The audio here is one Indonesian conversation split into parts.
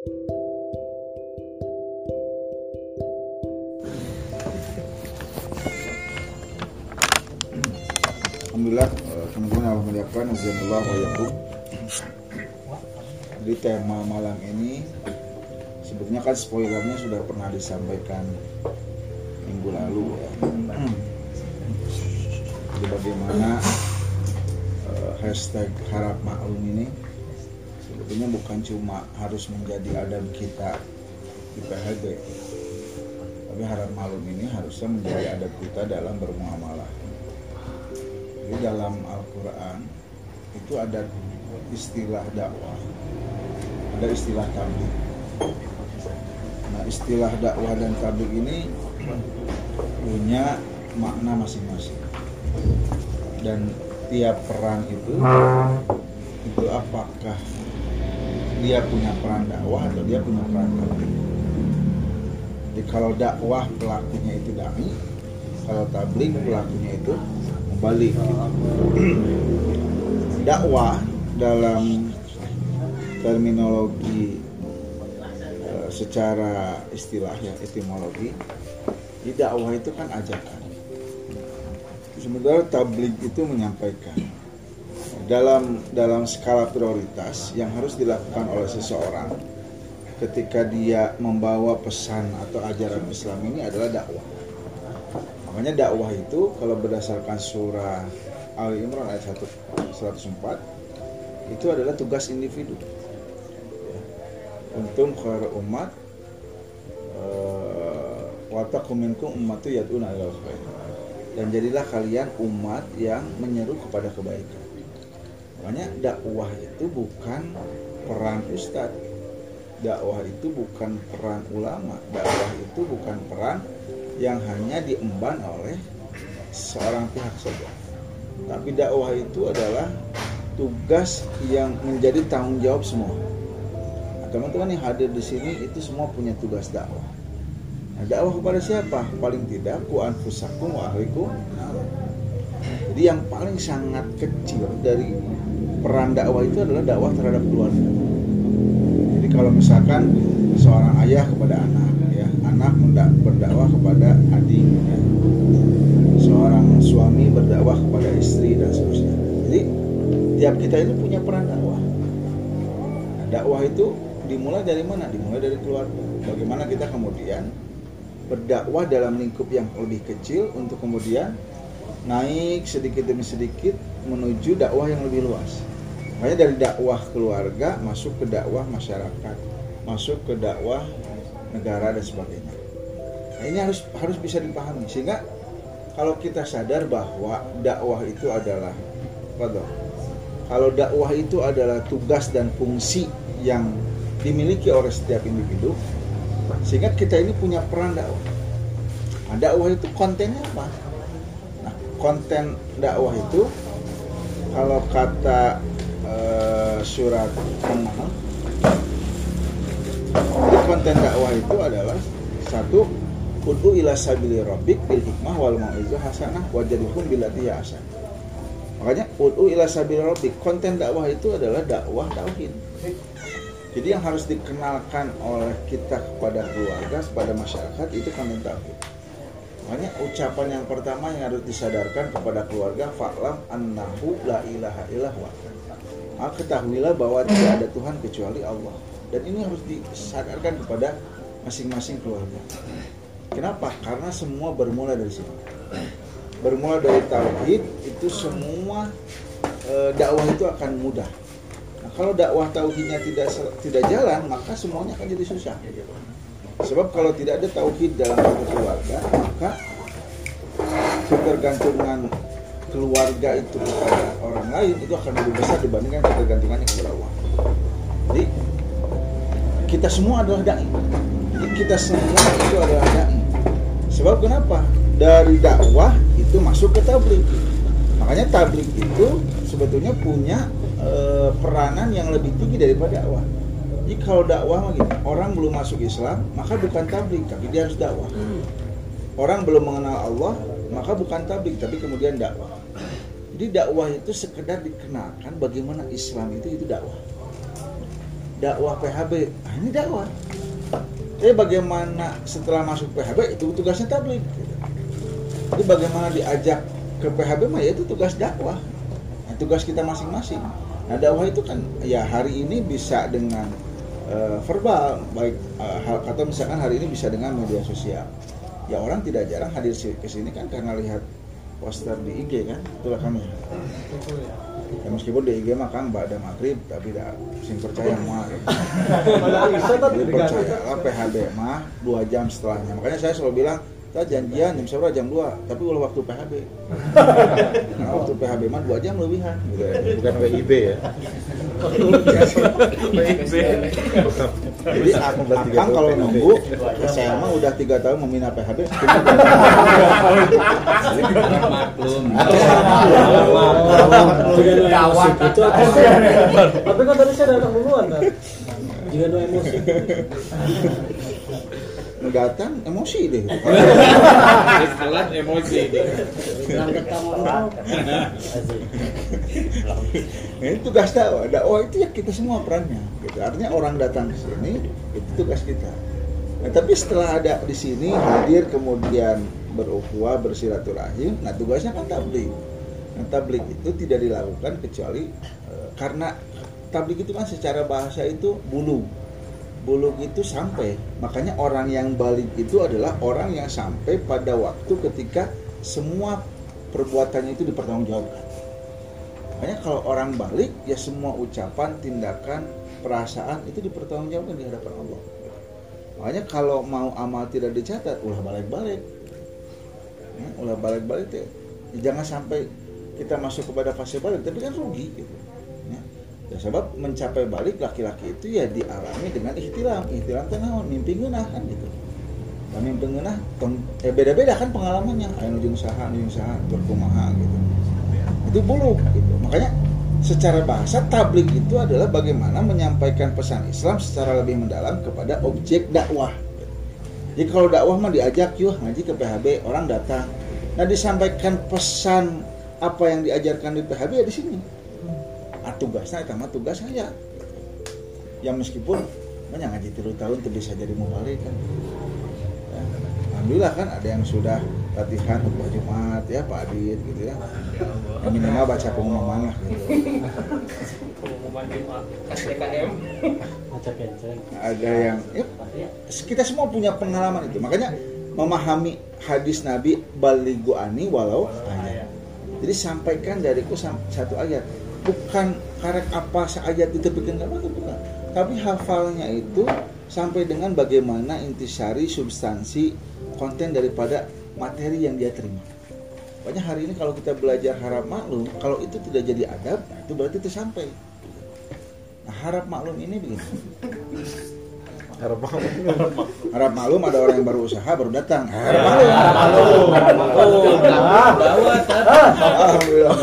Alhamdulillah eh, teman-teman Allah muliakan Azanullah wa yakum. Jadi tema malam ini sebetulnya kan spoilernya sudah pernah disampaikan minggu lalu ya. Jadi bagaimana eh, hashtag harap maklum ini sebetulnya bukan cuma harus menjadi adab kita di PHB tapi harap maklum ini harusnya menjadi adab kita dalam bermuamalah jadi dalam Al-Quran itu ada istilah dakwah, ada istilah tabligh. Nah istilah dakwah dan tabligh ini punya makna masing-masing. Dan tiap peran itu itu apakah dia punya peran dakwah atau dia punya peran tabligh. Jadi kalau dakwah pelakunya itu dai, kalau tabligh pelakunya itu balik dakwah dalam terminologi uh, secara istilah ya etimologi di dakwah itu kan ajakan. Sementara tablik itu menyampaikan dalam dalam skala prioritas yang harus dilakukan oleh seseorang ketika dia membawa pesan atau ajaran Islam ini adalah dakwah Makanya dakwah itu kalau berdasarkan surah Ali Imran ayat 1, 104 itu adalah tugas individu. Untung khair umat watakum minkum ummatu yad'una ilal khair. Dan jadilah kalian umat yang menyeru kepada kebaikan. Makanya dakwah itu bukan peran ustadz. Dakwah itu bukan peran ulama. Dakwah itu bukan peran yang hanya diemban oleh seorang pihak saja. Tapi dakwah itu adalah tugas yang menjadi tanggung jawab semua. Nah, teman-teman yang hadir di sini itu semua punya tugas dakwah. Nah, dakwah kepada siapa? Paling tidak ku anfusakum wa ahlikum. Jadi yang paling sangat kecil dari peran dakwah itu adalah dakwah terhadap keluarga. Jadi kalau misalkan seorang ayah kepada anak, ya anak berdakwah kepada adik, ya. seorang suami berdakwah kepada istri dan seterusnya. Jadi tiap kita ini punya peran dakwah. Nah, dakwah itu dimulai dari mana? Dimulai dari keluarga. Bagaimana kita kemudian berdakwah dalam lingkup yang lebih kecil untuk kemudian naik sedikit demi sedikit menuju dakwah yang lebih luas. Makanya dari dakwah keluarga masuk ke dakwah masyarakat, masuk ke dakwah negara dan sebagainya. Nah, ini harus harus bisa dipahami sehingga kalau kita sadar bahwa dakwah itu adalah apa Kalau dakwah itu adalah tugas dan fungsi yang dimiliki oleh setiap individu, sehingga kita ini punya peran dakwah. Nah, dakwah itu kontennya apa? Nah, konten dakwah itu kalau kata uh, surat An-Nahl konten dakwah itu adalah satu Udu ila sabili rabbik bil hikmah wal mau'izah hasanah wajadihum bilati hasan. Makanya udu ila sabili rabbik konten dakwah itu adalah dakwah tauhid. Jadi yang harus dikenalkan oleh kita kepada keluarga, kepada masyarakat itu konten tauhid. Makanya ucapan yang pertama yang harus disadarkan kepada keluarga fa'lam annahu la ilaha illallah. Maka ketahuilah bahwa tidak ada Tuhan kecuali Allah dan ini harus disadarkan kepada masing-masing keluarga. Kenapa? Karena semua bermula dari situ. Bermula dari tauhid itu semua e, dakwah itu akan mudah. Nah, kalau dakwah tauhidnya tidak tidak jalan, maka semuanya akan jadi susah. Sebab kalau tidak ada tauhid dalam satu keluarga, maka ketergantungan keluarga itu kepada orang lain itu akan lebih besar dibandingkan ketergantungannya kepada Allah. Jadi kita semua adalah dai. Kita semua itu adalah dai. Sebab kenapa? Dari dakwah itu masuk ke tablik. Makanya tablik itu sebetulnya punya e, peranan yang lebih tinggi daripada dakwah. Jadi kalau dakwah gini, orang belum masuk Islam, maka bukan tablik, tapi dia harus dakwah. Orang belum mengenal Allah, maka bukan tablik, tapi kemudian dakwah. Jadi dakwah itu sekedar dikenalkan bagaimana Islam itu itu dakwah. dakwah PHB nah, ini dakwah tapi bagaimana setelah masuk PHB itu tugasnya tablik gitu. Jadi bagaimana diajak ke PHB mah ya itu tugas dakwah. Nah, tugas kita masing-masing. Nah dakwah itu kan ya hari ini bisa dengan uh, verbal baik uh, atau misalkan hari ini bisa dengan media sosial. Ya orang tidak jarang hadir ke sini kan karena lihat poster di IG kan, itulah kami. Ya meskipun di IG mah kan ada maghrib tapi tidak sing percaya mah. Jadi percayalah PHB mah dua jam setelahnya. Makanya saya selalu bilang kita janjian jam berapa jam 2 tapi ulah waktu PHB nah, waktu PHB mah 2 jam lebihan gitu ya. bukan WIB ya jadi akang kalau nunggu saya mah udah tiga tahun membina PHB maklum tapi kan tadi saya datang duluan kan jika ada emosi datang emosi deh salah emosi. Nah, ini tugas dakwah dakwah itu ya kita semua perannya gitu. Artinya orang datang ke sini itu tugas kita. Nah, tapi setelah ada di sini hadir kemudian berukhuwah bersilaturahim nah tugasnya kan tablik. Nah, tablik itu tidak dilakukan kecuali e, karena tablik itu kan secara bahasa itu bulu buluk itu sampai. Makanya orang yang balik itu adalah orang yang sampai pada waktu ketika semua perbuatannya itu dipertanggungjawabkan. Makanya kalau orang balik ya semua ucapan tindakan perasaan itu dipertanggungjawabkan di hadapan Allah. Makanya kalau mau amal tidak dicatat ulah balik-balik. Ya, ulah balik-balik ya, jangan sampai kita masuk kepada fase balik tapi kan rugi gitu ya sebab mencapai balik laki-laki itu ya dialami dengan ihtilam. Ihtilam itu naon? Mimpi ngeunah kan gitu. Nah, mimpi ngeunah ya beda-beda kan pengalamannya. Ayo ujung saha ujung saha berkumaha gitu. Itu buluk gitu. Makanya secara bahasa tablik itu adalah bagaimana menyampaikan pesan Islam secara lebih mendalam kepada objek dakwah jadi kalau dakwah mah diajak yuk ngaji ke PHB orang datang. Nah disampaikan pesan apa yang diajarkan di PHB ya di sini tugasnya mah tugas saya. Yang meskipun banyak ngaji tiga tahun tuh bisa jadi mubalik kan. Ya, alhamdulillah kan ada yang sudah latihan khutbah Jumat ya Pak Adit gitu ya. Minimal baca pengumuman lah gitu. Pengumuman Jumat. SDKM ada yang ya, kita semua punya pengalaman itu. Makanya memahami hadis Nabi baligu ani walau ayat. jadi sampaikan dariku satu ayat bukan karek apa saja ditepikan nggak itu bukan. Tapi hafalnya itu sampai dengan bagaimana intisari substansi konten daripada materi yang dia terima. Banyak hari ini kalau kita belajar harap maklum kalau itu tidak jadi adab itu berarti itu sampai. Nah harap maklum ini begini harap maklum. Harap maklum ada orang yang baru usaha baru datang. Harap maklum. harap maklum. Harap maklum. Alhamdulillah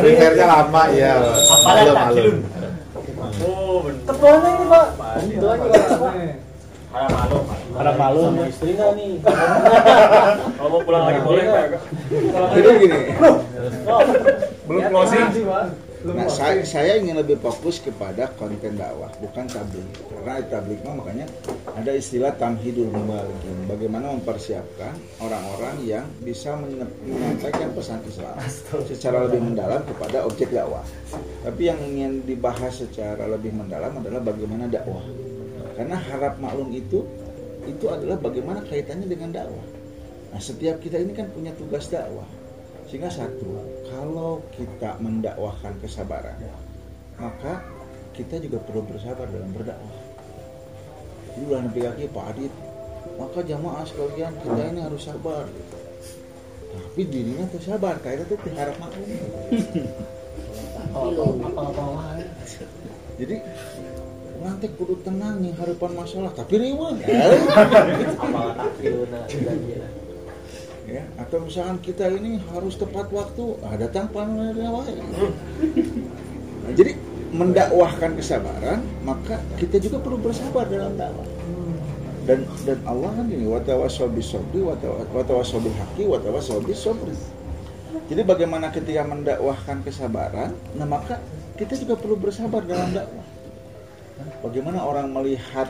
Prepare-nya lama ya. Maklum, maklum. Ketuanya ini pak. harap malu Harap malu sama istri nggak nih? kalau mau pulang lagi boleh nggak jadi gini belum closing Nah, saya, saya ingin lebih fokus kepada konten dakwah, bukan tablik. Karena tablik mah makanya ada istilah tamhidul mubaligin. Bagaimana mempersiapkan orang-orang yang bisa menyampaikan pesan Islam secara lebih mendalam kepada objek dakwah. Tapi yang ingin dibahas secara lebih mendalam adalah bagaimana dakwah. Karena harap maklum itu itu adalah bagaimana kaitannya dengan dakwah. Nah, setiap kita ini kan punya tugas dakwah sehingga satu, kalau kita mendakwahkan kesabaran, maka kita juga perlu bersabar dalam berdakwah. Jadi ulah nabi kaki Pak Adit, maka jamaah sekalian kita ini harus sabar. Tapi dirinya tuh sabar, kayaknya tuh diharap maklum. Jadi nanti kudu tenang nih harapan masalah. Tapi riweuh ya atau misalkan kita ini harus tepat waktu ah, datang panennya wae. Nah, jadi mendakwahkan kesabaran maka kita juga perlu bersabar dalam dakwah. Dan dan Allah kan ini watawasaw bisabri watawasaw bil haqi watawasaw sabri. Jadi bagaimana ketika mendakwahkan kesabaran, nah maka kita juga perlu bersabar dalam dakwah. Bagaimana orang melihat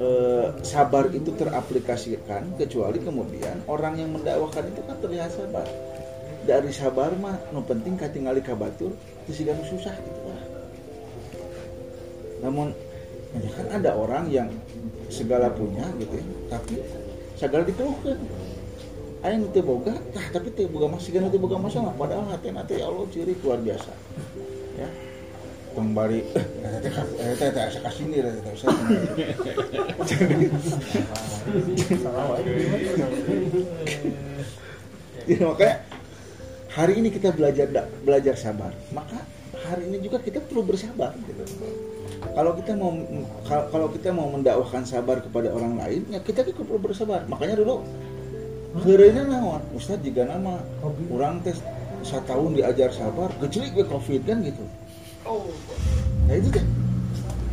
eh, sabar itu teraplikasikan kecuali kemudian orang yang mendakwahkan itu kan terlihat sabar. Dari sabar mah no penting katingali kabatur sih susah gitu lah. Namun ya kan ada orang yang segala punya gitu ya, tapi segala dikeluhkan. Aing teu boga, tah tapi teu boga masih kan teu boga masalah padahal hati nanti ya Allah ciri luar biasa. Ya. Kembali eh teh teh asa kasini teh teh usah. Ya, makanya hari ini kita belajar belajar sabar, maka hari ini juga kita perlu bersabar gitu. Kalau kita mau kalau kita mau mendakwahkan sabar kepada orang lain, ya kita juga perlu bersabar. Makanya dulu Heureunya naon? Ustaz jika nama orang tes satu tahun diajar sabar, kecil ke covid kan gitu. Nah itu kan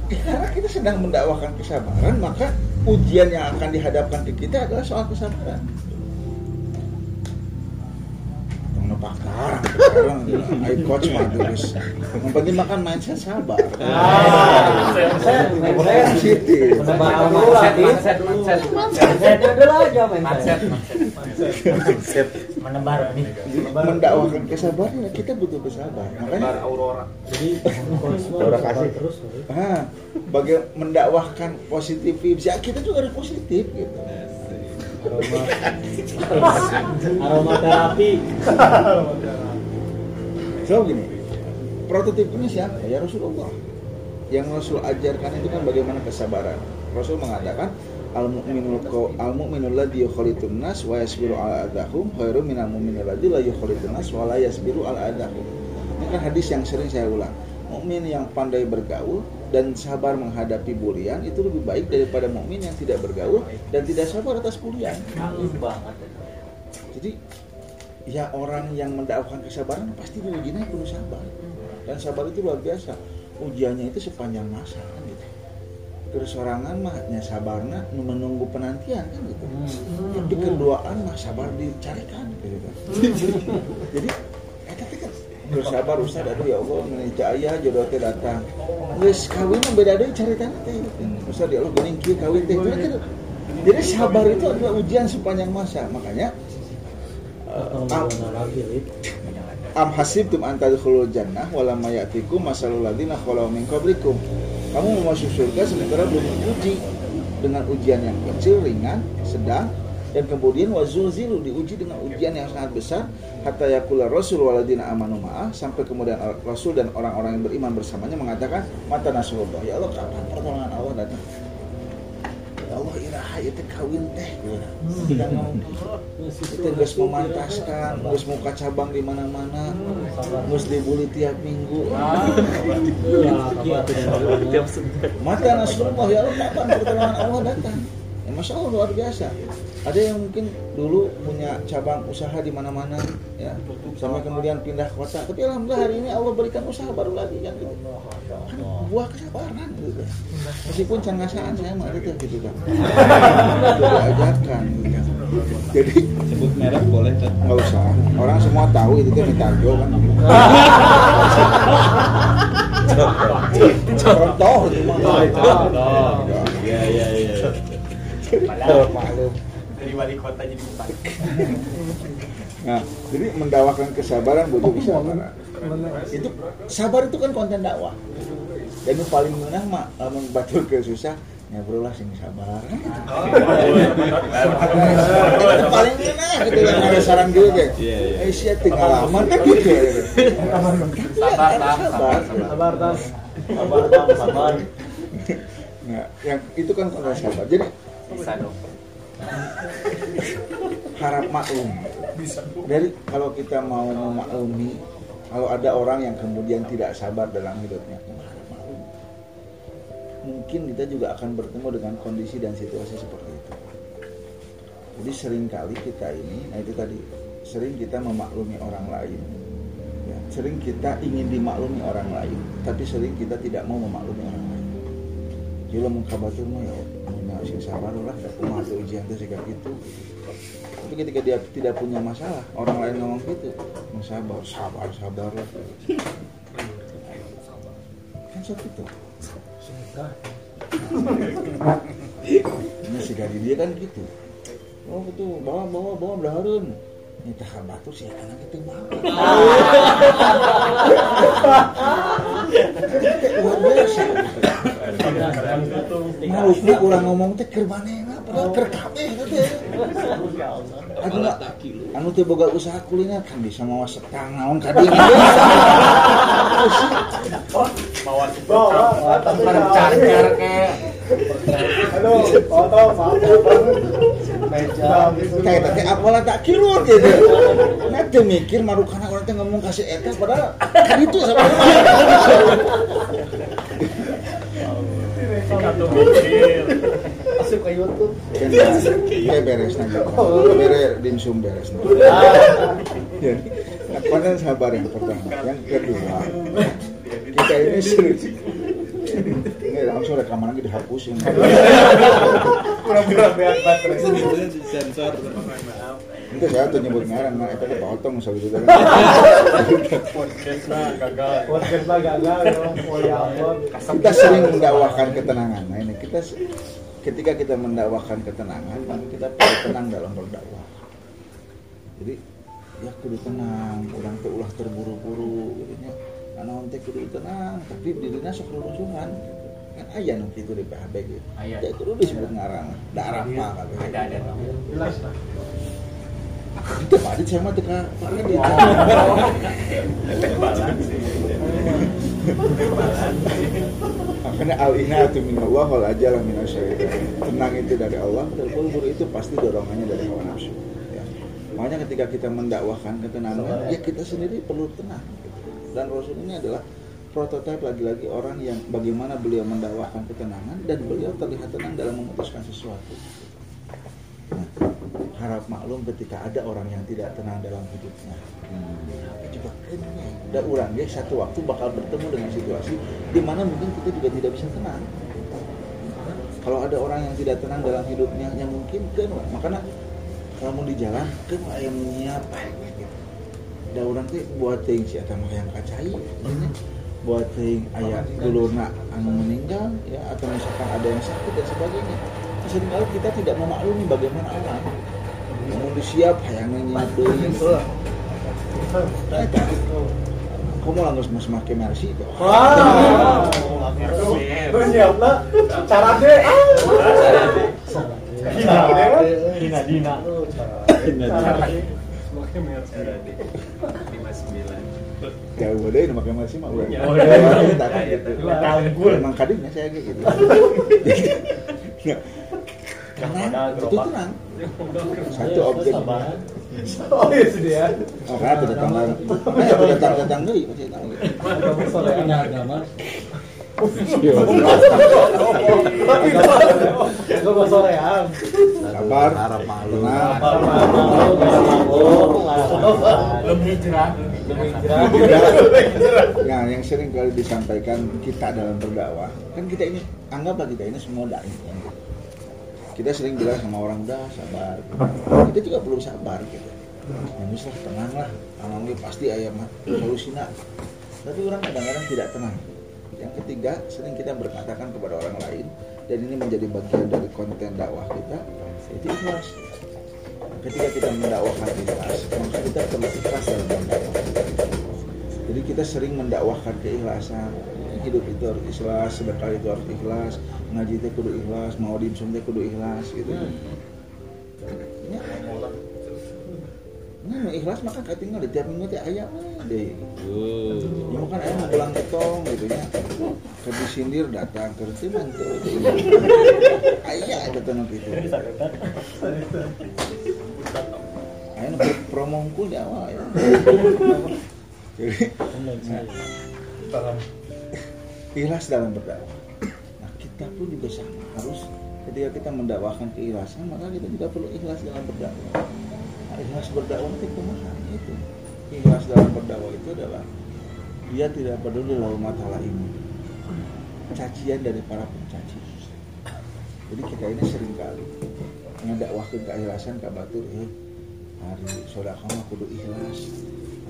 karena kita sedang mendakwahkan kesabaran, maka ujian yang akan dihadapkan ke kita adalah soal kesabaran. pakar sekarang ayo coach terus yang penting makan mindset sabar Mindset, mindset. positif Menambah dulu lah, Mindset, mindset, mindset. Mindset dulu aja Mindset, mindset. mindset. Menebar nih. Mendakwakan kesabaran ya kita butuh bersabar makanya Aurora. Jadi sabar kasih. terus. ah, bagi mendakwahkan positif ya kita juga harus positif gitu Aroma aroma terapi. so gini prototipnya siapa ya Rasulullah yang Rasul ajarkan itu kan bagaimana kesabaran Rasul mengatakan al mu'minul qaw al mu'minul ladzi yukhalitun nas wa yasbiru ala adahum khairu minal mu'minil ladzi la yukhalitun nas wa la yasbiru ala adahum ini kan hadis yang sering saya ulang mukmin yang pandai bergaul dan sabar menghadapi bulian itu lebih baik daripada mukmin yang tidak bergaul dan tidak sabar atas bulian jadi ya orang yang mendakwahkan kesabaran pasti diujinya perlu sabar. Dan sabar itu luar biasa. Ujiannya itu sepanjang masa. Terus sorangan mah nya sabarna nu menunggu penantian kan gitu. Tapi keduaan mah sabar dicarikan gitu kan. Jadi eta teh kan bersabar ustaz aduh ya Allah menuju ayah jodoh teh datang. Geus kawin mah beda deui caritana teh. gitu. Ustaz ya Allah geuning kieu kawin teh. Kan- Jadi sabar itu adalah ujian sepanjang masa. Makanya Atau am, am hasibtum an tadkhulul jannah wa lam ya'tikum masalul ladzina khalau min qablikum. Kamu mau masuk surga sementara belum diuji dengan ujian yang kecil, ringan, sedang dan kemudian wazulzilu diuji dengan ujian yang sangat besar. Hatta yaqula rasul waladina amanu ma'ah sampai kemudian rasul dan orang-orang yang beriman bersamanya mengatakan mata nasrullah. Ya Allah kapan pertolongan Allah datang ya Allah iraha itu kawin teh. Kita ngomong kita geus memantaskan geus muka cabang di mana-mana geus dibully tiap minggu. Iya, tidak mata nasrullah ya Allah kapan pertolongan Allah datang? Ya, Masya Allah luar biasa ada yang mungkin dulu punya cabang usaha di mana-mana ya. Sampai kemudian pindah kota. Tapi alhamdulillah hari ini Allah berikan usaha baru lagi kan gitu. Kan buah kesabaran gitu. Meskipun cangasaan saya mah itu gitu kan. Diajarkan gitu kan. jadi Sebut merek boleh kan? nggak usah. Orang semua tahu itu kan Mitarjo kan. Contoh. Iya iya iya. Maklum. Dari wali kota jadi bupati. Nah, jadi mendawakan kesabaran butuh kesabaran. Itu sabar itu kan konten dakwah. Dan itu paling menah mah lamun batul ke susah ngobrol lah sing sabar. Itu paling menah gitu yang ada saran gitu kayak. Iya, iya. Eh sia tinggal lama kan gitu. Sabar, Iya, sabar, Sabar. Sabar, Bang, sabar. Nah, yang itu kan konten sabar. Jadi Bisa dong. Harap maklum. Dari kalau kita mau memaklumi, kalau ada orang yang kemudian tidak sabar dalam hidupnya. Mungkin kita juga akan bertemu dengan kondisi dan situasi seperti itu. Jadi sering kali kita ini, nah itu tadi, sering kita memaklumi orang lain. Ya, sering kita ingin dimaklumi orang lain, tapi sering kita tidak mau memaklumi orang lain. jadi lamun kabatur mah ya sing sabar lah tuh ujian teh sikap gitu. Tapi ketika dia tidak punya masalah orang lain ngomong gitu "Mau sabar sabar sabar lah. Kan sok itu ini si gadi dia kan gitu. Oh itu bawa bawa bawa berharun ini tah batur sih anak itu bawa. Luar biasa Marufnya orang ngomong teh keur manehna padahal keur kabeh teh. Anu na- anu teh boga usaha kuliner kan bisa mawa setang naon ka dieu. Bawa bawa tempat charger kayak. Aduh, foto meja Kayak teh apalah tak kirur gitu. Teu mikir marukana orang teh ngomong kasih eta padahal kan itu sama. Satu mikir. Masuk ke YouTube. Kayak beres nanti. Beres dimsum beres. Jadi, apa sabar yang pertama. Yang kedua, kita ini sering ini langsung rekaman lagi dihapusin. pura-pura beat baterai. Sensor. Itu saya tuh nyebut ngaran, nah itu tuh potong soal itu kan. Podcast lah gagal. Podcast mah gagal. Oh ya. Kita sering mendakwahkan ketenangan. Nah ini kita ketika kita mendakwahkan ketenangan, maka kita perlu tenang dalam berdakwah. Jadi ya kudu tenang, orang teh ulah terburu-buru, gitu nya. Teh kudu tenang, tapi dirinya sok rusuhan. Kan aya nu kitu di PHB gitu. Aya. Ya kudu disebut ngarang, da arapa kabeh. Ada ada. Jelas lah. Itu Pak Adit sama teka Pak Adit. Makanya al inatu min Allah wal ajalah min asyaitan. Tenang itu dari Allah, buru itu pasti dorongannya dari hawa nafsu. Ya. Makanya ketika kita mendakwahkan ketenangan, ya kita sendiri perlu tenang. Dan Rasul ini adalah prototipe lagi-lagi orang yang bagaimana beliau mendakwahkan ketenangan dan beliau terlihat tenang dalam memutuskan sesuatu. Nah, harap maklum ketika ada orang yang tidak tenang dalam hidupnya. Ya, coba ini dan orang dia satu waktu bakal bertemu dengan situasi di mana mungkin kita juga tidak bisa tenang. Kalau ada orang yang tidak tenang dalam hidupnya, yang mungkin kan, makanya kalau mau di jalan kan yang nyiap gitu. Da orang teh buat ting si mah yang kacai, ini buat ting aya dulurna anu meninggal ya atau misalkan ada yang sakit dan sebagainya. Seringkali kita tidak memaklumi bagaimana orang hayangnya nyiap deui. Eta. Kamu langsung mas make mercy itu. Lah. Cara deh. Dina? Dina Dina. Semakin mercy. Lima sembilan. Jauh deh make mercy mah urang. Oh, iya. Tahun gul. Emang kadangnya saya gitu. Karena itu tenang. Satu objek. Sabaran. Oh iya sudah ya. Oh, tidak datang lagi. Ya tidak datang datang deui pasti datang gitu. Agama soleh punya agama. Agama solehan. Sabar, tenang. Lebih hijrah. Nah, yang sering kali disampaikan kita dalam berdakwah, kan kita ini anggaplah kita ini semua dai. Kita sering bilang sama orang udah sabar. Kita juga perlu sabar gitu. Yang bisa tenang lah, alami pasti ayam solusinya. Tapi orang kadang-kadang tidak tenang. Yang ketiga, sering kita berkatakan kepada orang lain dan ini menjadi bagian dari konten dakwah kita, itu ikhlas. Ketika kita mendakwahkan ikhlas, maka kita perlu ikhlas dalam mendakwah. Jadi kita sering mendakwahkan keikhlasan. Hidup itu harus ikhlas, sedekah itu harus ikhlas, ngaji itu kudu ikhlas, mau dimsum itu kudu ikhlas gitu. Ya. Nah, ikhlas maka katinggal di tiap minggu teh aya deh. Oh. Ya makan ayam mau pulang ketong gitu ya. Ke disindir datang ke teu mantu. Aya eta teh nu kitu. Ayo nu promo unggul di awal ya. Jadi nah, ikhlas dalam berdakwah. Nah, kita pun juga sama harus ketika kita mendakwahkan keikhlasan maka kita juga perlu ikhlas dalam berdakwah. Nah, ikhlas berdakwah itu kumaha itu. Ikhlas dalam berdakwah itu adalah dia tidak peduli lalu masalah ini. Cacian dari para pencaci. jadi kita ini sering kali ngadakwahkeun keikhlasan ka batur eh hari sedekah mah kudu ikhlas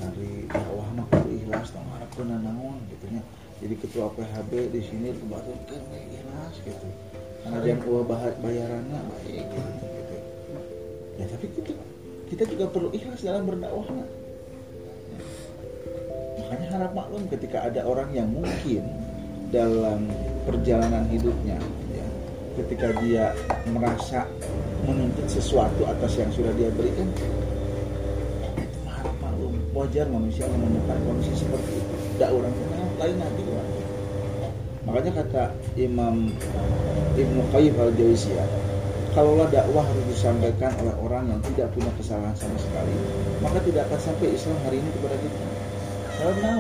hari dakwah mah kudu ikhlas tong harapkeun naon gitu nya jadi ketua PHB di sini ke batur kan ikhlas gitu karena dia uang bahat bayarannya baik gitu, gitu. ya tapi kita kita juga perlu ikhlas dalam berdakwah nah. makanya harap maklum ketika ada orang yang mungkin dalam perjalanan hidupnya ya, ketika dia merasa menuntut sesuatu atas yang sudah dia berikan harap maklum wajar manusia menemukan kondisi seperti itu tidak orang lain nanti makanya kata Imam Ibnu Qayyim al Jauziyah kalaulah dakwah harus disampaikan oleh orang yang tidak punya kesalahan sama sekali maka tidak akan sampai Islam hari ini kepada kita. Karena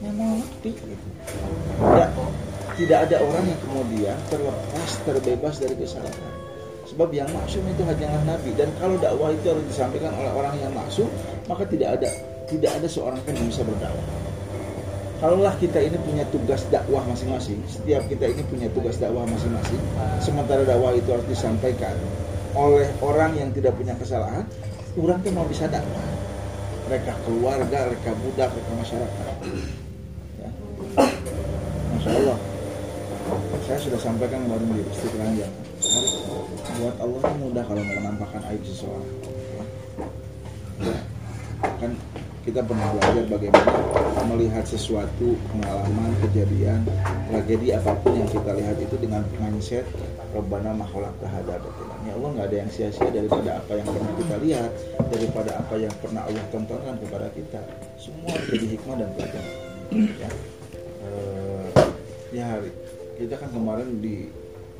memang ngerti gitu. tidak tidak ada orang yang kemudian terlepas terbebas dari kesalahan. Sebab yang maksum itu hanyalah nabi. Dan kalau dakwah itu harus disampaikan oleh orang yang maksum maka tidak ada tidak ada seorang pun yang bisa berdakwah kalaulah kita ini punya tugas dakwah masing-masing setiap kita ini punya tugas dakwah masing-masing sementara dakwah itu harus disampaikan oleh orang yang tidak punya kesalahan orang tuh mau bisa dakwah. Mereka keluarga, mereka budak, mereka masyarakat. Ya. Masya Allah. Saya sudah sampaikan kemarin di istiqlal yang buat Allah mudah kalau mau menampakkan aib seseorang ya. kan kita pernah belajar bagaimana melihat sesuatu pengalaman kejadian tragedi apa pun yang kita lihat itu dengan mindset Rabbana makhluk terhadap ya Allah nggak ada yang sia-sia daripada apa yang pernah kita lihat daripada apa yang pernah Allah tontonkan kepada kita. Semua jadi hikmah dan pelajaran. Ya. Eh, ya hari kita kan kemarin di,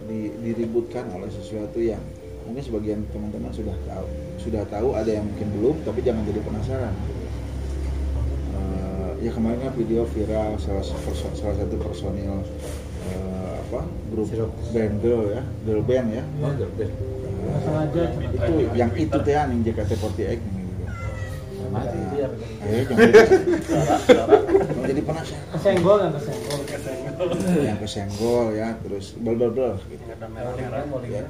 di diributkan oleh sesuatu yang mungkin sebagian teman-teman sudah tahu sudah tahu ada yang mungkin belum tapi jangan jadi penasaran ya kemarin kan video viral salah, perso- salah satu personil eh, apa grup band girl ya girl band ya Nggak sengaja itu yang itu teh yang JKT48 nih gitu. Mati dia. Eh, jangan jadi penasaran Kesenggol kan kesenggol. yang kesenggol ya terus bel bel bel gitu. ya.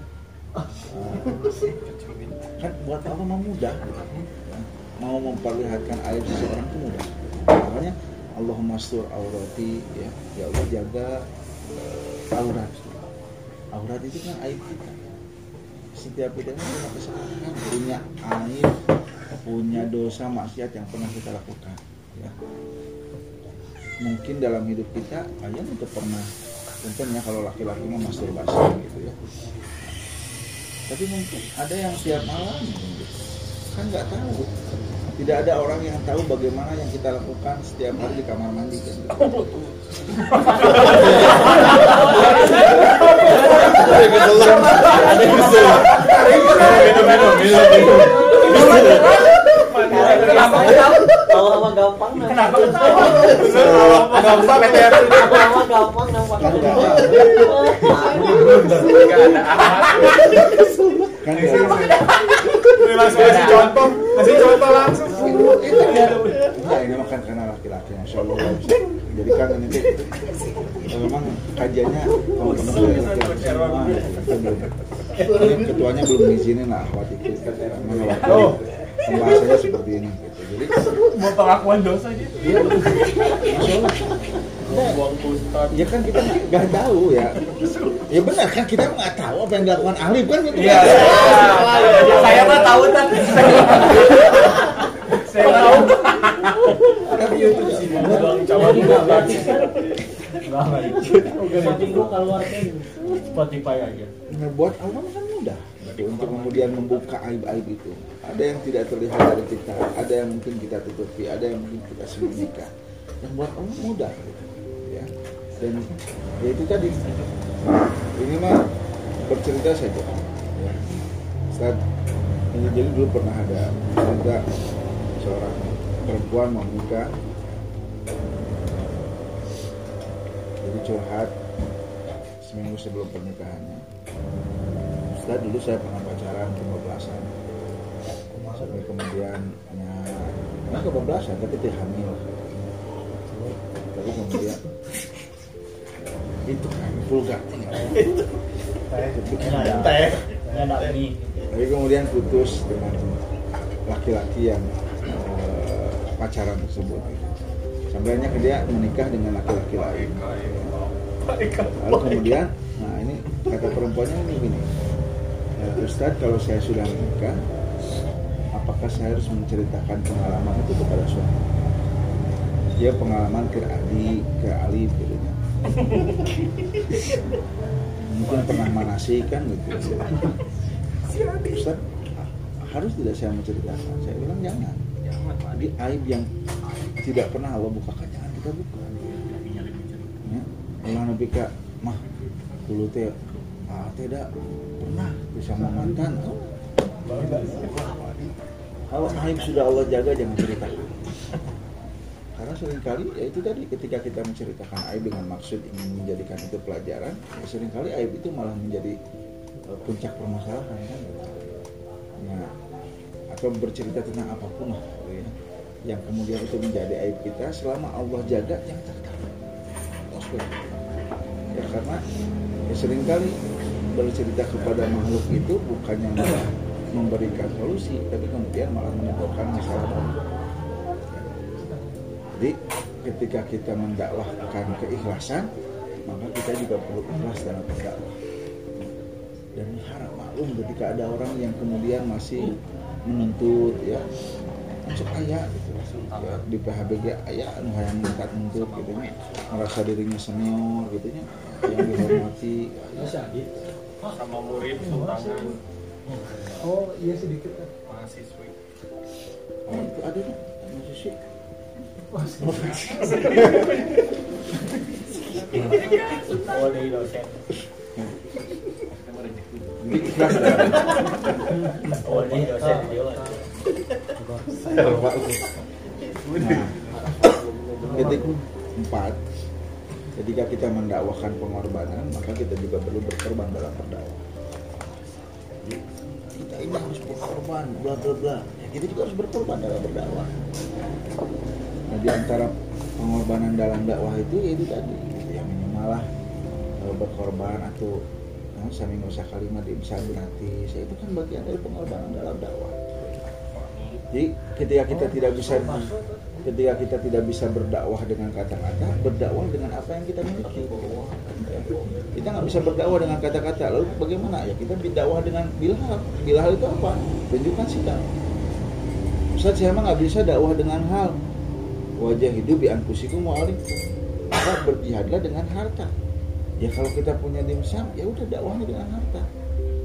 kan buat apa mau mudah gitu. Ya. mau memperlihatkan aib seseorang itu mudah makanya Allahumma aurati ya. Ya Allah jaga eh, aurat. Aurat itu kan aib kita. Setiap kita punya kesalahan punya aib punya dosa maksiat yang pernah kita lakukan ya. Mungkin dalam hidup kita ayam itu pernah. Tentunya kalau laki-laki mah masturbasi gitu ya. Tapi mungkin ada yang tiap malam kan nggak tahu tidak ada orang yang tahu bagaimana yang kita lakukan setiap hari di kamar mandi kan sama gampang Kenapa ketawa? PTR. Sama gampang nggak Enggak ada kan langsung kasih contoh, kasih contoh langsung. Nah, ini makan karena laki-laki, masya Allah. Jadi kan ini eh, memang kajiannya teman-teman dari laki-laki semua. Belum, ini ketuanya belum ngizinin lah akhwat ikut. Karena waktu pembahasannya seperti ini. Gitu. Jadi, Mau pengakuan dosa gitu. masya Allah. Ya kan kita nggak- tahu ya. Ya benar kan kita nggak tahu apa yang dilakukan Alif kan gitu. Iya. Saya mah tahu kan. Saya tahu. Tapi itu kan? Gua keluar kan Spotify aja. Nah, buat Allah kan mudah untuk kemudian membuka aib-aib itu. Ada yang tidak terlihat dari kita, ada yang mungkin kita tutupi, ada yang mungkin kita sembunyikan. Dan buat Allah mudah gitu, ya. Dan ya itu tadi. Ini mah bercerita saja. Ya. Saat ini jadi dulu pernah ada ada seorang perempuan nikah jadi curhat seminggu sebelum pernikahannya setelah dulu saya pernah pacaran kebablasan sampai kemudian ya nah kebablasan tapi tidak hamil tapi kemudian itu. Vulgar. Ini ada. Teh. Tapi kemudian putus dengan laki-laki yang eh, pacaran tersebut. Akhirnya dia menikah dengan laki-laki lain. Lalu kemudian nah ini kata perempuannya ini gini. "Eh, Ustadz kalau saya sudah menikah apakah saya harus menceritakan pengalaman itu kepada suami? Dia pengalaman ke Adi ke Ali gitu. ya. Mungkin pernah manasi kan gitu Ustaz harus tidak saya menceritakan? Saya bilang jangan. Jadi aib yang tidak pernah Allah bukakan jangan kita buka. Ya Allah Nabi kak mah dulu teh ah tidak pernah bersama mantan kalau aib sudah Allah jaga jangan ceritakan sering kali ya itu tadi ketika kita menceritakan aib dengan maksud ingin menjadikan itu pelajaran ya sering kali aib itu malah menjadi eh, puncak permasalahan kan? Nah, atau bercerita tentang apa pun lah gitu ya, yang kemudian itu menjadi aib kita selama Allah jaga yang tertarik ya karena ya sering kali bercerita kepada makhluk itu bukannya memberikan solusi tapi kemudian malah menimbulkan masalah jadi ketika kita mendakwahkan keikhlasan maka kita juga perlu ikhlas dalam berdakwah. Dan harap maklum ketika ada orang yang kemudian masih menuntut ya masuk ayah gitu. Ya, di PHBG ayah anu hayang mengangkat nuntut gitu nya merasa dirinya senior gitu nya yang dihormati. Gitu. sama murid sultanan Oh iya sedikit kan. mahasiswi. Oh, itu ada nih masih sih Oh, titik empat, ketika kita mendakwahkan pengorbanan, maka kita juga perlu berkorban dalam berdakwah. Kita ini harus berkorban, bla bla bla. Ya, kita juga harus berkorban dalam berdakwah. Nah, di antara pengorbanan dalam dakwah itu yaitu tadi, gitu, yang minimal lah eh, berkorban atau nah, sami usah kalimat bisa gratis, ya, itu kan bagian dari pengorbanan dalam dakwah. Jadi ketika kita tidak bisa ketika kita tidak bisa berdakwah dengan kata-kata, berdakwah dengan apa yang kita miliki. Kita nggak bisa berdakwah dengan kata-kata. Lalu bagaimana? Ya kita berdakwah dengan bilhal. Bilhal itu apa? Tunjukkan sikap. Ustaz saya emang nggak bisa dakwah dengan hal wajah hidup di anfusikum wa alikum. Maka berjihadlah dengan harta. Ya kalau kita punya dimsum, ya udah dakwahnya dengan harta.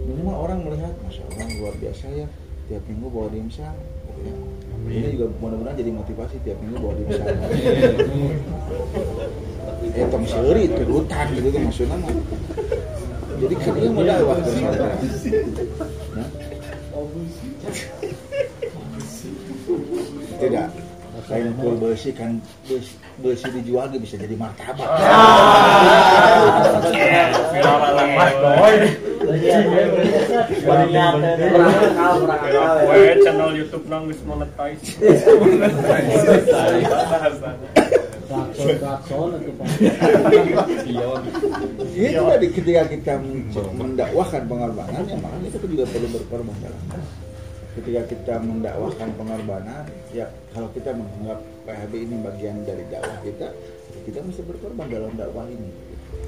Minimal orang melihat, masya Allah luar biasa ya tiap minggu bawa dimsum. Gitu ya. Ini juga mudah-mudahan jadi motivasi tiap minggu bawa dimsum. eh tong seuri turutan gitu tuh maksudnya mah. Jadi kan dia mau dakwah. Nah. Tidak. Kain kul besi kan besi, besi dijual bisa jadi martabak. Channel YouTube nang wis monetize. Itu. Itu tadi ketika kita men- mendakwahkan pengorbanan, ya maka kita juga perlu berkorban dalam. Ketika kita mendakwahkan pengorbanan, ya kalau kita menganggap PHB ini bagian dari dakwah kita, ya kita mesti berkorban dalam dakwah ini.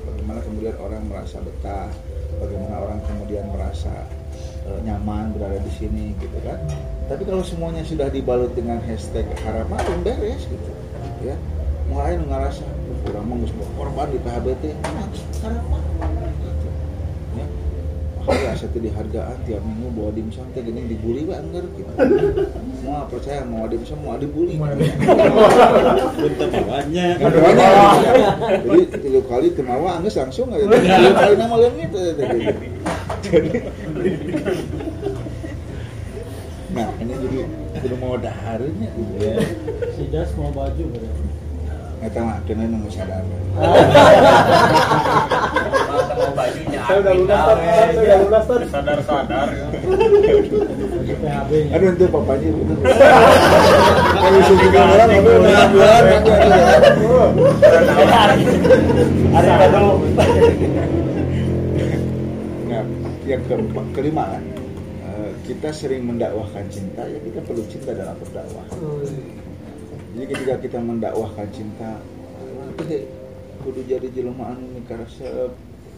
Bagaimana kemudian orang merasa betah, bagaimana orang kemudian merasa eh, nyaman berada di sini, gitu kan? Tapi kalau semuanya sudah dibalut dengan hashtag harapan, beres gitu, ya. Mulai ngerasa kurang mau berkorban di PHBT, harapan gitu. Ya. Makanya saya tuh dihargaan tiap minggu bawa dimsum teh gini dibully we anggar gitu. Semua percaya mau dimsum mau dibully. Untuk doanya. Jadi tiga kali kenawa angges langsung aja. Tiga kali nama leungit aja teh gitu. Jadi Nah, ini jadi kudu mau daharnya gitu ya. Si Das mau baju berarti. Eta mah kena nu sadar. Bajunya. Saya udah lunas Tat. Tat, saya udah lunas ya. Aduh itu papanya bener. Kalau sudah bulan Ada. Nah, yang keempat kelima kan eh, kita sering mendakwahkan cinta ya kita perlu cinta dalam berdakwah jadi ketika kita mendakwahkan cinta kudu jadi jelema anu mikarasep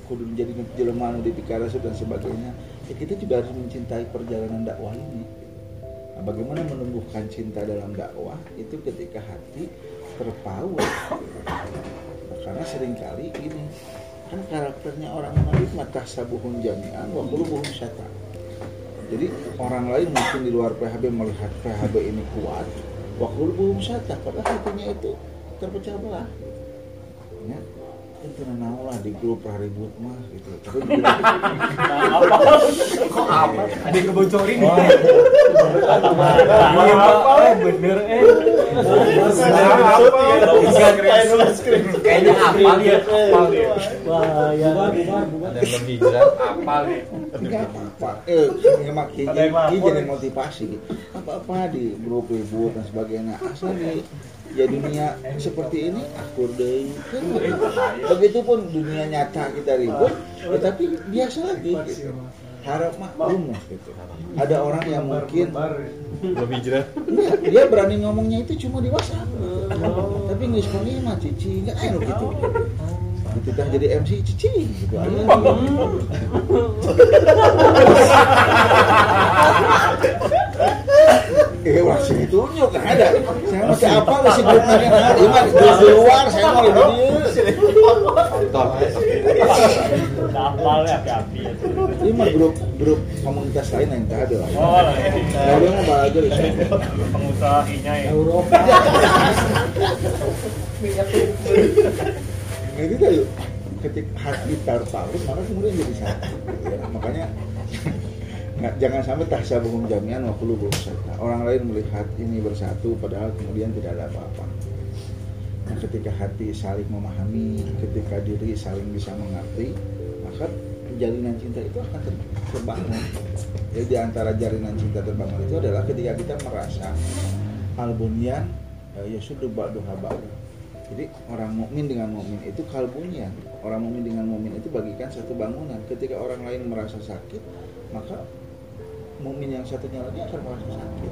kudu jadi jelema anu dipikarasep dan sebagainya ya kita juga harus mencintai perjalanan dakwah ini. Nah, bagaimana menumbuhkan cinta dalam dakwah itu ketika hati terpaut? Nah, karena sering kali ini kan karakternya orang Madrid mata sabuhun jami'an wa qulubuhum syata. Jadi orang lain mungkin di luar PHB melihat PHB ini kuat wa qulubuhum syata padahal hatinya itu terpecah belah. Ya itu naon lah di grup ribut mah gitu tapi begitu Kok apa? Ada yang ngebocorin. Iya, Pak. Eh, bener eh. Kayaknya ya. Hafal ya. Bahaya. Ada yang lebih jelas apa-apa. Eh, Ada jadi, yang lapor. jadi motivasi. Apa-apa di grup ribut dan sebagainya. Asal di ya dunia seperti ini akur deh. Begitupun dunia nyata kita ribut, ya, tapi biasa lagi. Gitu. Harap maklum lah gitu. Ada orang yang mungkin enggak, dia berani ngomongnya itu cuma di WhatsApp. Tapi nggak semuanya mah cici, enggak enak gitu. Gitu kan jadi MC cici gitu aja. Eh, masih ditunjuk kan ada. Saya masih apa masih belum nanya nanya. Ini mah di luar saya mau dia. Hafal ya api-api. Ini mah grup grup komunitas lain yang tak ada lah. Oh, Nah, dia mau di sana. pengusaha inya ya. Eropa. Nah, itu yuk. Ketika hati terpaut, maka kemudian jadi satu. Ya, makanya nggak jangan sampai tahsabuhum jami'an wa qulubuhum syatta. Orang lain melihat ini bersatu padahal kemudian tidak ada apa-apa. Nah, ketika hati saling memahami, ketika diri saling bisa mengerti, maka jalinan cinta itu akan ter- terbangun. Jadi di antara jalinan cinta terbangun itu adalah ketika kita merasa albunyan ya sudah ba'duha ba'du. Jadi orang mukmin dengan mukmin itu kalbunyan. Orang mukmin dengan mukmin itu bagikan satu bangunan. Ketika orang lain merasa sakit, maka mukmin yang satunya lagi akan merasa sakit.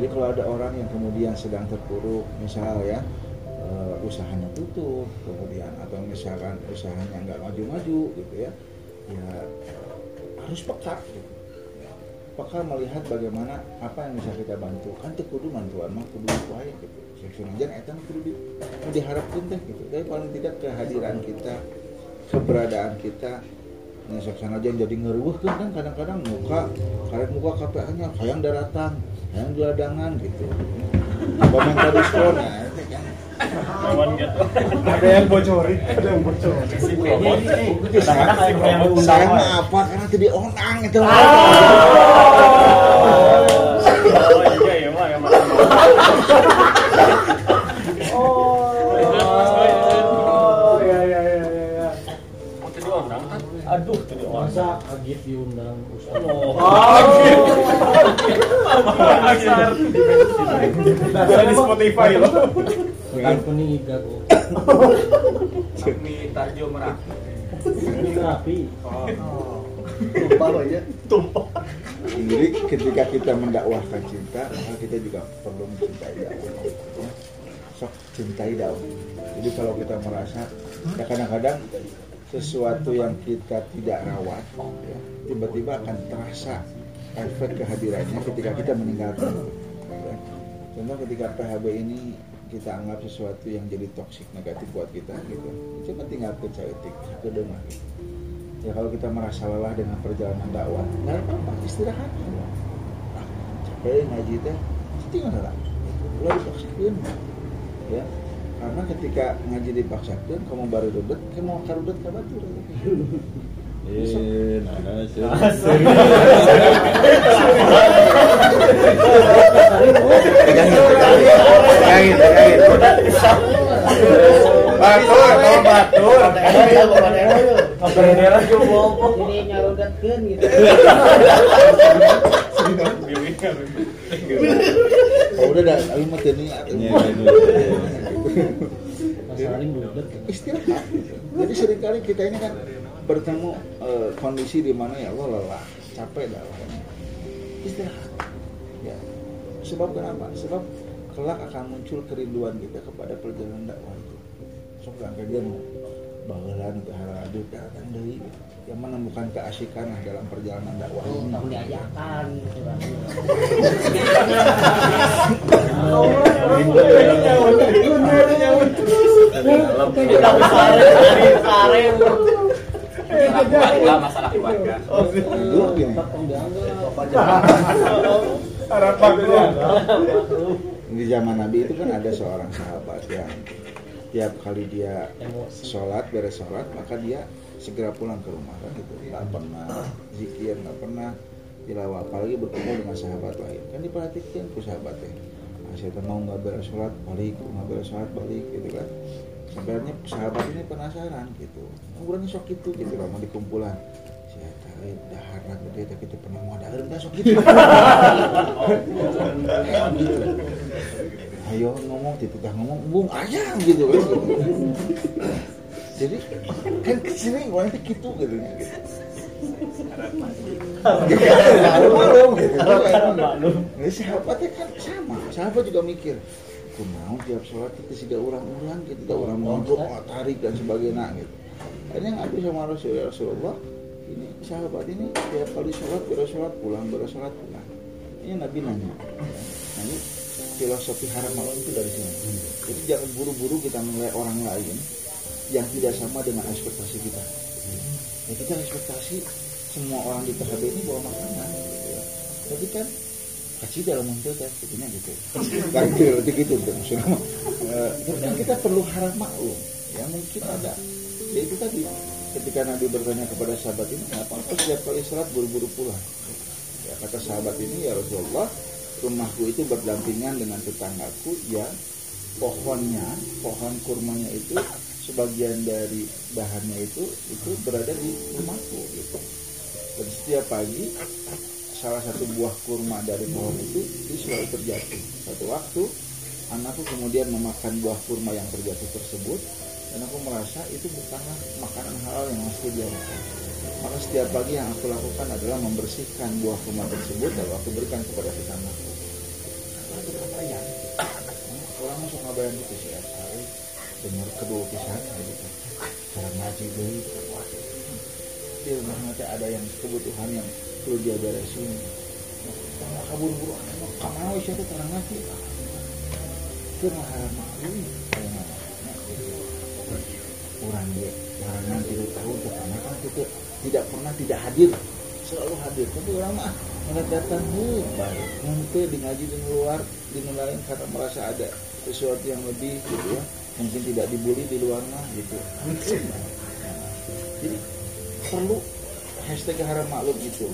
Jadi kalau ada orang yang kemudian sedang terpuruk, misal ya eh, usahanya tutup, kemudian atau misalkan usahanya nggak maju-maju gitu ya, ya harus peka. Gitu. Peka melihat bagaimana apa yang bisa kita bantu. Kan teu kudu bantuan mah kudu upaya gitu. Sesuatu eta mah kudu di, nu diharapkeun teh gitu. Tapi paling tidak kehadiran kita, keberadaan kita Nah, saksana aja jadi ngeruh kan kadang-kadang muka, karek muka KPA-nya hayang daratan, hayang diladangan gitu. Diskon, nah itu kan. Hewan gitu. Ada yang bocorin, ada yang bocorin. Saya mah apa karena tadi onang itu. Oh iya ya mah masa agit diundang Ustaz. Oh. Dasar. Dasar di Spotify loh. Peniga kok. Mi Tarjo Merapi. Ini terapi. Jadi ketika kita mendakwahkan cinta, maka kita juga perlu mencintai dakwah. Ya. Sok cintai dakwah. Jadi kalau kita merasa, ya kadang-kadang sesuatu yang kita tidak rawat, ya, tiba-tiba akan terasa efek kehadirannya ketika kita meninggalkan. Ya. Contoh ketika PHB ini kita anggap sesuatu yang jadi toksik negatif buat kita gitu, coba tinggal ke caitik, ke demah gitu ya kalau kita merasa lelah dengan perjalanan dakwah nggak apa-apa istirahat ah, capek ngaji teh tinggal lah ulah dipaksakan ya karena ketika ngaji dipaksakan kamu baru rudet kamu mau karudet ke batur Eh, nah, batur batur Jadi nyarudatkeun gitu. oh udah dah tapi mah teu niat Istirahat jadi sering kali kita ini kan bertemu eh, kondisi di mana ya Allah lelah capek dakwahnya istirahat ya. Sebab kenapa? Sebab kelak akan muncul kerinduan kita kepada perjalanan dakwah itu. Sok dia mau bagelan ke haradu datang dari yang menemukan keasikan dalam perjalanan dakwah Oh, ini. kamu di zaman Nabi itu kan ada seorang sahabat yang tiap kali dia sholat beres sholat maka dia segera pulang ke rumah kan gitu. Nggak pernah zikir nggak pernah tilawah apalagi bertemu dengan sahabat lain. Kan diperhatikan ke sahabatnya saya mau nggak beres sholat balik. Nggak beres sholat balik gitu kan. Sebenarnya sahabat ini penasaran gitu. Ukurannya sok itu gitu lama di kumpulan. Saya tahu dahar gede tapi kita pernah mau dahar dah sok gitu. Ayo ngomong gitu dah ngomong bung ayam gitu kan. Gitu. jadi kan ke sini orang itu gitu gitu maklum. Gitu Jadi sahabatnya kan sama. Sahabat juga mikir aku mau tiap sholat kita sudah orang-orang kita tidak orang mondok mau tarik dan sebagainya gitu. Akhirnya ngadu sama Rasul ya Rasulullah ini sahabat ini tiap kali sholat beres sholat pulang beres sholat pulang. Ini Nabi nanya. Nah, ini filosofi haram malam itu dari sini. Jadi jangan buru-buru kita menilai orang lain yang tidak sama dengan ekspektasi kita. Ya kita ekspektasi semua orang di PHB ini bawa makanan gitu ya. tapi kan kasih dalam muncul gitu gitu kan gitu gitu maksudnya kan kita perlu harap maklum ya mungkin ada. Ya itu tadi ketika Nabi bertanya kepada sahabat ini kenapa engkau setiap kali sholat buru-buru pulang. Ya kata sahabat ini ya Rasulullah rumahku itu berdampingan dengan tetanggaku yang pohonnya pohon kurmanya itu sebagian dari bahannya itu itu berada di rumahku gitu dan setiap pagi salah satu buah kurma dari pohon itu itu selalu terjatuh. Satu waktu anakku kemudian memakan buah kurma yang terjatuh tersebut dan aku merasa itu bukanlah makanan halal yang mesti dia makan maka setiap pagi yang aku lakukan adalah membersihkan buah kurma tersebut lalu aku berikan kepada Karena itu apa ya orang masuk ngabayan itu sih dengar kedua pisan gitu. Cara ngaji deh di rumah nanti ada yang kebutuhan yang perlu dia beresin. Mau kabur buru mau kamau siapa terang ngaji itu mah haram maklum. Orang dia larangan tidak tahu karena kan kita tidak pernah tidak hadir. Selalu hadir. Tapi orang mah mana datang nih baik. nanti di ngaji di luar di lain karena merasa ada sesuatu yang lebih gitu ya. Mungkin tidak dibully di luar mah gitu. jadi perlu hashtag haram maklum itu.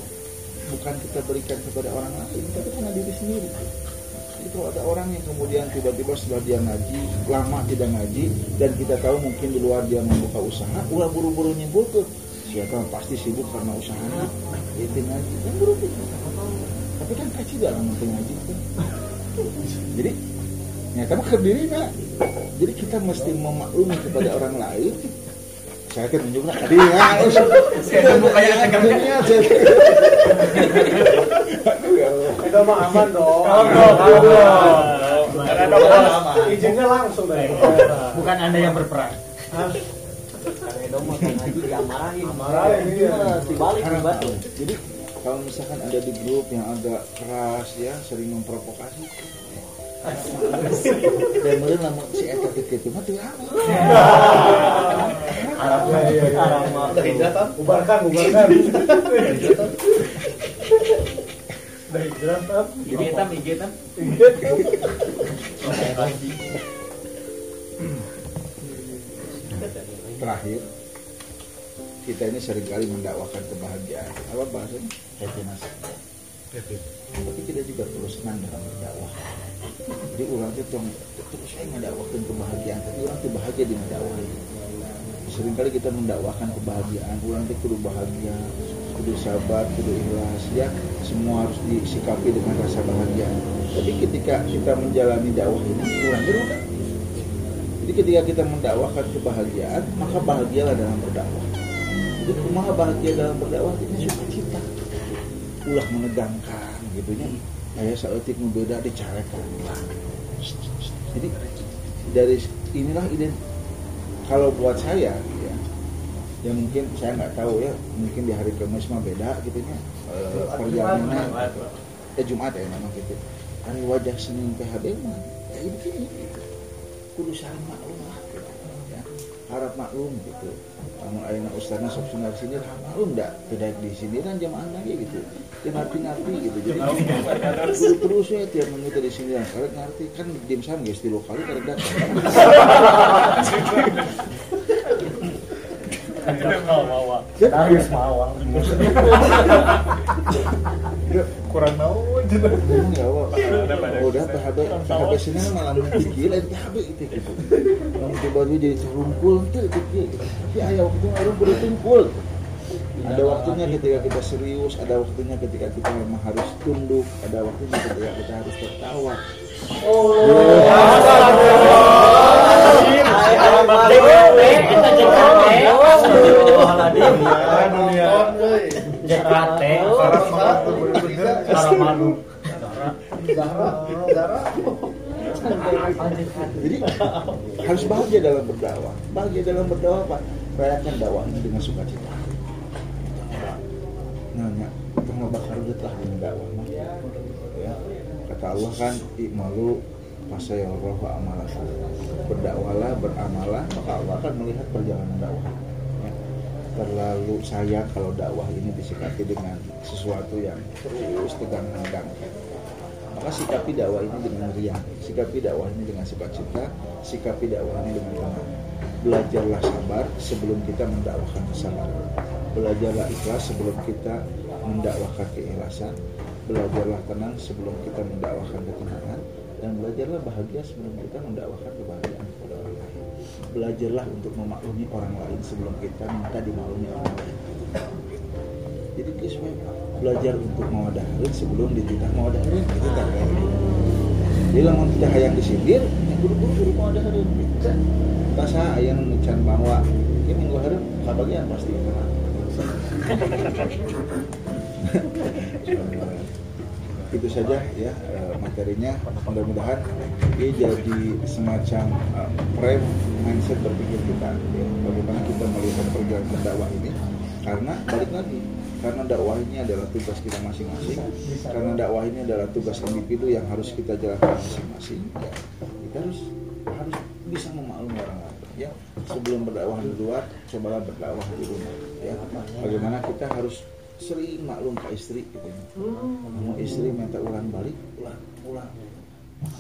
Bukan kita berikan kepada orang lain tapi karena diri sendiri. Jadi kalau ada orang yang kemudian tiba-tiba setelah dia ngaji lama tidak ngaji dan kita tahu mungkin di luar dia membuka usaha ulah buru-buru nyimpul tuh. Siapa? Pasti sibuk karena usahanya. Itu ngaji. Kan buru-buru. Tapi kan kecil dalam untuk ngaji kan jadi nyata mah ke diri nah. jadi kita mesti memaklumi kepada orang lain saya akan menunjukkan tadi ya Saya mukanya tegang. Aduh, ya Allah. Itu mah aman dong. Karena ada pengalaman. Izinnya langsung dari bukan anda yang berperan Kang Edo mah kan ngaji diamarahin. Marahin, iya. Dibalik Karena dibatu. jadi kalau misalkan ada di grup yang agak keras ya sering memprovokasi dan mungkin lama si Eta gitu mah tuh Bubarkan, bubarkan. Dari jeratan. IG tam IG tam terakhir kita ini sering kali mendakwakan kebahagiaan. Apa bahasanya? Happiness tapi kita juga perlu senang dalam berdakwah. Jadi orang itu terus saya ngedakwakan kebahagiaan tapi orang itu bahagia di dakwah sering kali kita mendakwakan kebahagiaan. Orang itu kudu bahagia kudu sabar kudu ikhlas. Ya semua harus disikapi dengan rasa bahagia. Tapi ketika kita menjalani dakwah ini kurang berubah jadi ketika kita mendakwakan kebahagiaan maka bahagialah dalam berdakwah. Jadi kumaha bahagia dalam berdakwah? Ini sukacita. Ulah menegangkan gitu nya. Aya saeutik nu beda dicarekan. Jadi dari inilah ide kalau buat saya ya ya mungkin saya nggak tahu ya mungkin di hari Kamis mah beda gitu nya Eh, perjalanannya ya Jumat ya memang gitu. Hari wajah Senin PHB mah ya ini gitu. kudu ya harap maklum gitu. Kamu ayana ustaznya sok sinar sini lah maklum dah. Tidak di sini kan jamaah lagi gitu. Dia ngerti ngerti gitu. Jadi kudu terus ya tiap menit di sini lah. Kalau ngerti kan dim sam guys di lokal datang. Darius mau. kurang mau udah PHB PHB sini malah lain PHB itu gitu yang jadi terungkul itu itu tapi ayah waktu tungkul ada waktunya ketika kita serius ada waktunya ketika kita memang harus tunduk ada waktunya ketika kita harus tertawa Malu. jadi harus bahagia dalam berdakwah. Bahagia dalam berdakwah pak. Rayakan dakwahnya dengan sukacita. Nanya tengah bakar getah dengan dakwah ya kata Allah kan ikmalu fasayallahu amalakum berdakwalah beramalah maka Allah akan melihat perjalanan dakwah. Terlalu sayang kalau dakwah ini disikapi dengan sesuatu yang terus tegang tegang. Maka sikapi dakwah ini dengan riang sikapi dakwah ini dengan sukacita sikapi dakwah ini dengan tenang. Belajarlah sabar sebelum kita mendakwahkan kesabaran belajarlah ikhlas sebelum kita mendakwahkan keikhlasan. Belajarlah tenang sebelum kita mendakwahkan ketenangan. Dan belajarlah bahagia sebelum kita mendakwahkan kebahagiaan kepada orang belajarlah untuk memaklumi orang lain sebelum kita minta dimaklumi orang lain. Jadi we, belajar untuk mawadaharin sebelum dititah mawadaharin itu tak gitu jadi lamun kita hayang disindir ya buru-buru buru rasa ayang ngecan bahwa ya minggu hari kabagian pasti kena itu saja ya eh, materinya. Mudah-mudahan ini jadi semacam eh, frame mindset berpikir kita ya, bagaimana kita melihat perjalanan dakwah ini. Karena balik lagi karena dakwah ini adalah tugas kita masing-masing. Karena dakwah ini adalah tugas individu yang harus kita jalankan masing-masing ya, kita harus harus bisa memaklumi orang lain ya. Sebelum berdakwah di luar cobalah berdakwah di rumah ya. Bagaimana kita harus sering maklum ke istri gitu ya. mau istri minta ulang balik ulang ulang.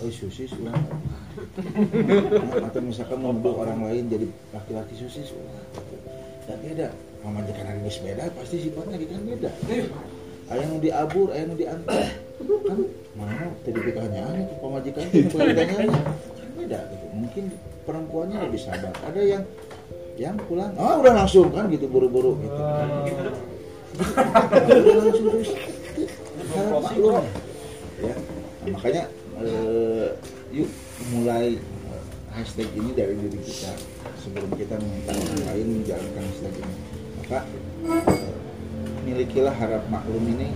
Oh susis ulang. Nah, atau misalkan menuduh orang lain jadi laki-laki susis ulang. Dan beda. Pemajikan hari ini beda pasti sifatnya kan beda. Ayah mau diabur ayah mau diantar. Kan mana tadi pertanyaannya ke pemajikan itu pertanyaannya beda gitu. Mungkin perempuannya lebih sabar. Ada yang yang pulang oh udah langsung kan gitu buru-buru gitu ya makanya eh, yuk mulai eh, hashtag ini dari diri kita. Sebelum kita meminta orang lain menjalankan hashtag ini. Maka eh, milikilah harap maklum ini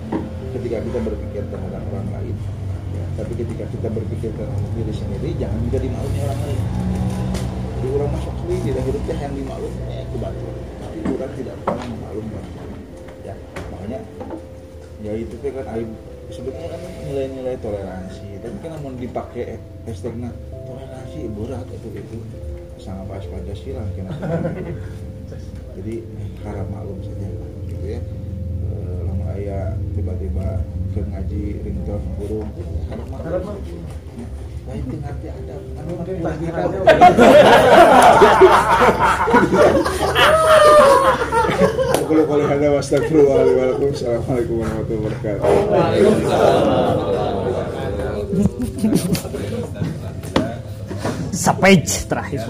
ketika kita berpikir terhadap orang lain. Ya, tapi ketika kita berpikir terhadap diri sendiri jangan juga dimaklumi orang lain. Jadi orang masuk tidak hidupnya yang dimaklumi ya kebetulan tapi orang tidak pernah memaklumi orang lain ya itu kan aib. Sebenarnya kan nilai-nilai toleransi. Tapi kan mau dipakai hashtagnya toleransi berat itu itu. Sangat pas pancasila kena jadi harap maklum saja gitu ya. Eh, lama ayah tiba-tiba ke ngaji ringtone burung harap maklum. Ya, lain itu nanti ada anu mah kita Kalau kalau ada wastaghfirullahaladzim Assalamualaikum warahmatullahi wabarakatuh Sapage terakhir.